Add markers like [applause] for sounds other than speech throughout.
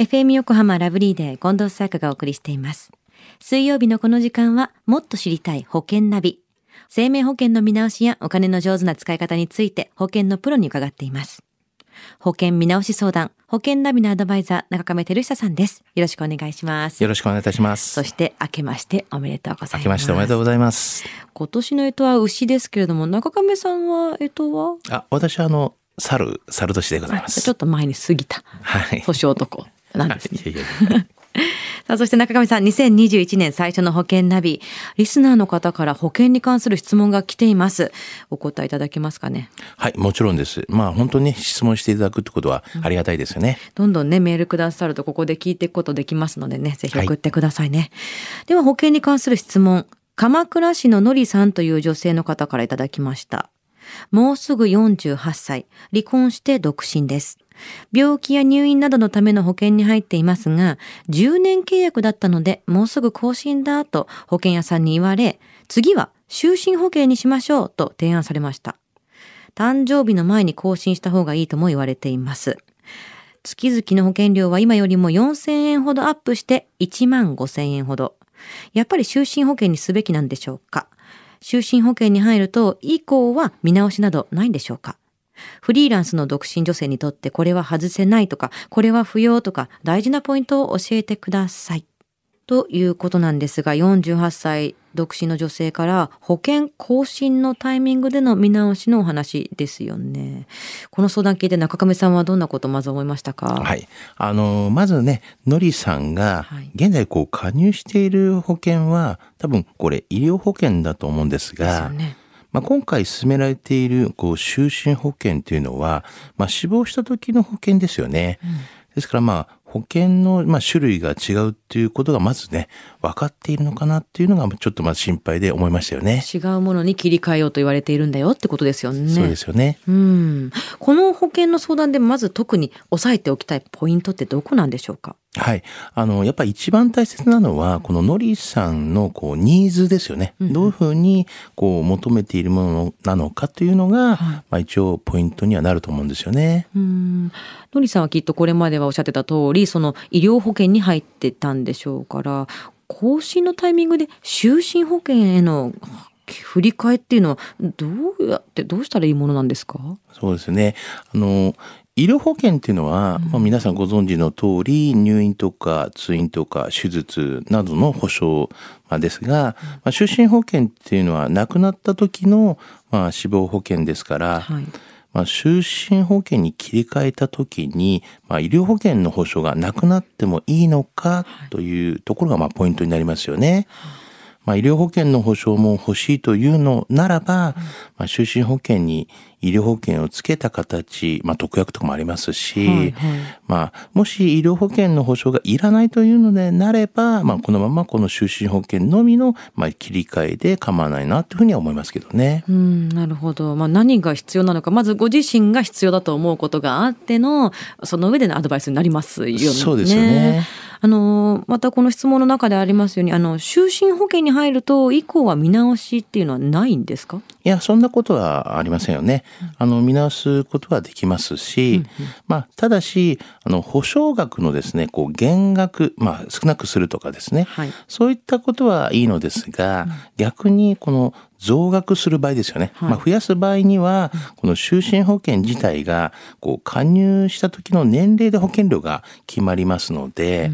FM 横浜ラブリーで近藤沙耶香がお送りしています。水曜日のこの時間は、もっと知りたい保険ナビ。生命保険の見直しやお金の上手な使い方について保険のプロに伺っています。保険見直し相談、保険ナビのアドバイザー、中亀照久さんです。よろしくお願いします。よろしくお願いいたします。そして、明けましておめでとうございます。明けましておめでとうございます。今年の干支は牛ですけれども、中亀さんは干支は？あ、私はあの、猿、猿年でございます。ちょっと前に過ぎた。はい。年男なんですね。[laughs] いやいや [laughs] さあ、そして中上さん、2021年最初の保険ナビ。リスナーの方から保険に関する質問が来ています。お答えいただけますかね？はい、もちろんです。まあ本当にね質問していただくってことはありがたいですよね。どんどんね、メールくださると、ここで聞いていくことできますのでね、ぜひ送ってくださいね。では、保険に関する質問。鎌倉市ののりさんという女性の方からいただきました。もうすぐ48歳。離婚して独身です。病気や入院などのための保険に入っていますが、10年契約だったので、もうすぐ更新だと保険屋さんに言われ、次は就寝保険にしましょうと提案されました。誕生日の前に更新した方がいいとも言われています。月々の保険料は今よりも4000円ほどアップして1万5000円ほど。やっぱり就寝保険にすべきなんでしょうか？就寝保険に入ると以降は見直しなどないんでしょうか？フリーランスの独身女性にとってこれは外せないとか、これは不要とか大事なポイントを教えてください。ということなんですが、48歳独身の女性から保険更新のタイミングでの見直しのお話ですよね。この相談聞いて中亀さんはどんなことをまず思いましたか？はい。あの、まずね、のりさんがはい、現在こう加入している保険は、多分これ医療保険だと思うんですですよが、ね。まあ、今回進められているこう就寝保険というのは、まあ、死亡した時の保険ですよね。ですからまあ保険のまあ種類が違うっていうことがまずね分かっているのかなっていうのがちょっとまあ心配で思いましたよね。違うものに切り替えようと言われているんだよってことですよね。そうですよね。うん。この保険の相談でまず特に押さえておきたいポイントってどこなんでしょうか？はい。あの、やっぱり一番大切なのは、このノリさんのこうニーズですよね。どういうふうにこう求めているものなのかというのが、まあ一応ポイントにはなると思うんですよね。うん。のりさんはきっとこれまではおっしゃってた通り、その医療保険に入ってたんでしょうから、更新のタイミングで就寝保険への振り替えっていうのはどうやってどうしたらいいものなんですか？そうですね。あの、医療保険っていうのは、まあ、皆さんご存知の通り、入院とか通院とか手術などの保障まあですが、まあ、就寝保険っていうのは亡くなった時の、まあ、死亡保険ですから、はい。まあ、就寝保険に切り替えた時に、まあ、医療保険の保障がなくなってもいいのかというところが、まあ、ポイントになりますよね。まあ、医療保険の保障も欲しいというのならば、まあ、就寝保険に医療保険をつけた形、まあ、特約とかもありますし、はいはいまあ、もし医療保険の保障がいらないというのでなれば、まあ、このままこの就寝保険のみの、まあ、切り替えで構わないなというふうには思いますけどね。うん、なるほど。まあ何が必要なのか、まずご自身が必要だと思うことがあっての、その上でのアドバイスになりますよね。そうですよね。あの、またこの質問の中でありますように、あの、就寝保険に入ると、以降は見直しっていうのはないんですか？いや、そんなことはありませんよね。あの、見直すことはできますし、まあ、ただし、あの、保証額のですね、こう、減額、まあ、少なくするとかですね。はい。そういったことはいいのですが、逆に、この、増額する場合ですよね。はい。まあ、増やす場合には、この就寝保険自体が、こう、加入した時の年齢で保険料が決まりますので、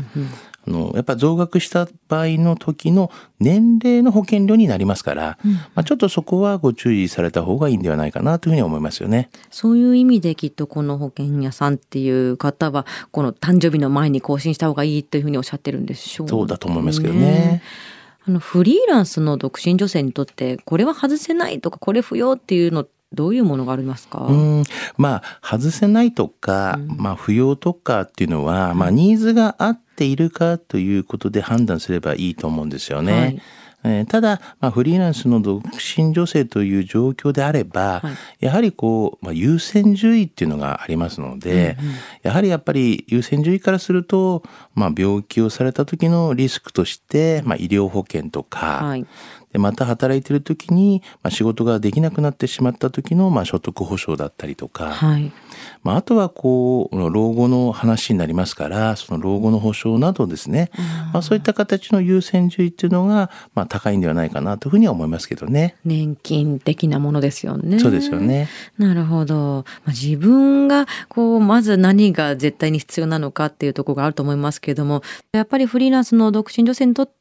あの、やっぱ増額した場合の時の年齢の保険料になりますから、まあ、ちょっとそこはご注意された方がいいんではないかなというふうに思いますよね。そういう意味できっとこの保険屋さんっていう方は、この誕生日の前に更新した方がいいというふうにおっしゃってるんでしょうそうだと思いますけどね。あの、フリーランスの独身女性にとって、これは外せないとか、これ不要っていうの、どういうものがありますか？うん、まあ、外せないとか、まあ、不要とかっていうのは、まあ、ニーズが合っているかということで判断すればいいと思うんですよね。はい。えーただ、まあ、フリーランスの独身女性という状況であれば、はい。やはりこう、まあ、優先順位っていうのがありますので、やはりやっぱり優先順位からすると、まあ、病気をされた時のリスクとして、まあ、医療保険とか、はい。ででまた働いている時に、まあ、仕事ができなくなってしまった時の、まあ、所得保障だったりとか、はい。まあ、あとはこう老後の話になりますからその老後の保障などですね、まあ、そういった形の優先順位っていうのが、まあ、高いんではないかなというふうには思いますけどね。年金的なものですよね。そうですよ。ね。なるほど。まあ、自分がこうまず何が絶対に必要なのかっていうところがあると思いますけれども、やっぱりフリーランスの独身女性にとって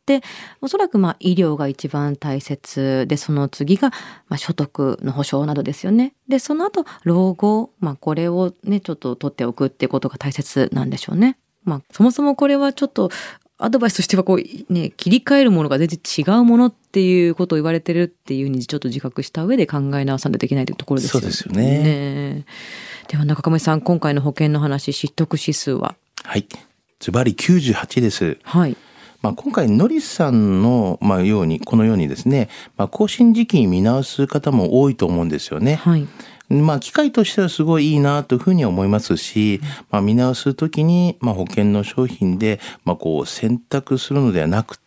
おそらくまあ医療が一番大切でその次がまあ所得の保障などですよね。でその後老後まあこれをねちょっと取っておくっていうことが大切なんでしょうね。まあそもそもこれはちょっとアドバイスとしてはこうね切り替えるものが全然違うものっていうことを言われてるっていうふうにちょっと自覚した上で考え直さないといけないというところですよね。そうですよねでは中亀さん今回の保険の話知得指数は？はい。ズバリ98です。はい。まあ、今回、ノリさんの、まあ、ように、このようにですね、まあ、更新時期に見直す方も多いと思うんですよね。はい。まあ、機会としてはすごいいいなというふうには思いますし、まあ、見直すときに、まあ、保険の商品で、まあ、こう、選択するのではなくて、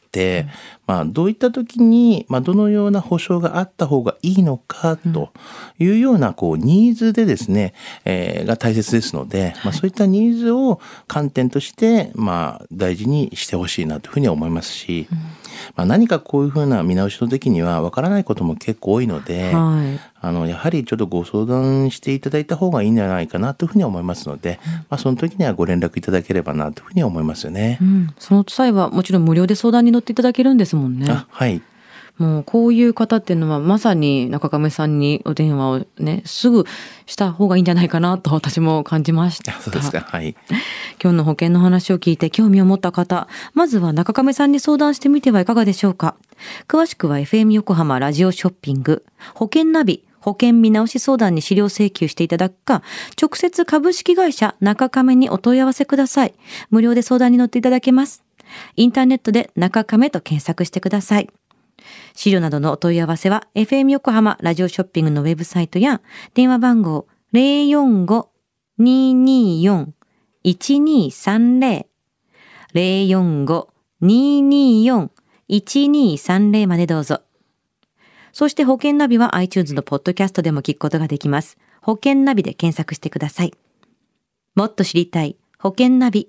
まあ、どういった時に、まあ、どのような保証があった方がいいのかというような、こう、ニーズでですね、えーが大切ですので、まあ、そういったニーズを観点として、まあ、大事にしてほしいなというふうには思いますし、まあ、何かこういうふうな見直しの時には、わからないことも結構多いので、はい。あの、やはりちょっとご相談していただいた方がいいんじゃないかなというふうに思いますので、まあその時にはご連絡いただければなというふうに思いますよねう。ん。その際はもちろん無料で相談に乗っていただけるんですもんね。あ、はい。もうこういう方っていうのはまさに中亀さんにお電話をね、すぐした方がいいんじゃないかなと私も感じました。あそうですか。はい。今日の保険の話を聞いて興味を持った方、まずは中亀さんに相談してみてはいかがでしょうか。詳しくは FM 横浜ラジオショッピング、保険ナビ、保険見直し相談に資料請求していただくか、直接株式会社中亀にお問い合わせください。無料で相談に乗っていただけます。インターネットで中亀と検索してください。資料などのお問い合わせは FM 横浜ラジオショッピングのウェブサイトや電話番号045-224-1230 045-224-1230までどうぞ。そして保険ナビは iTunes のポッドキャストでも聞くことができます。保険ナビで検索してください。もっと知りたい保険ナビ。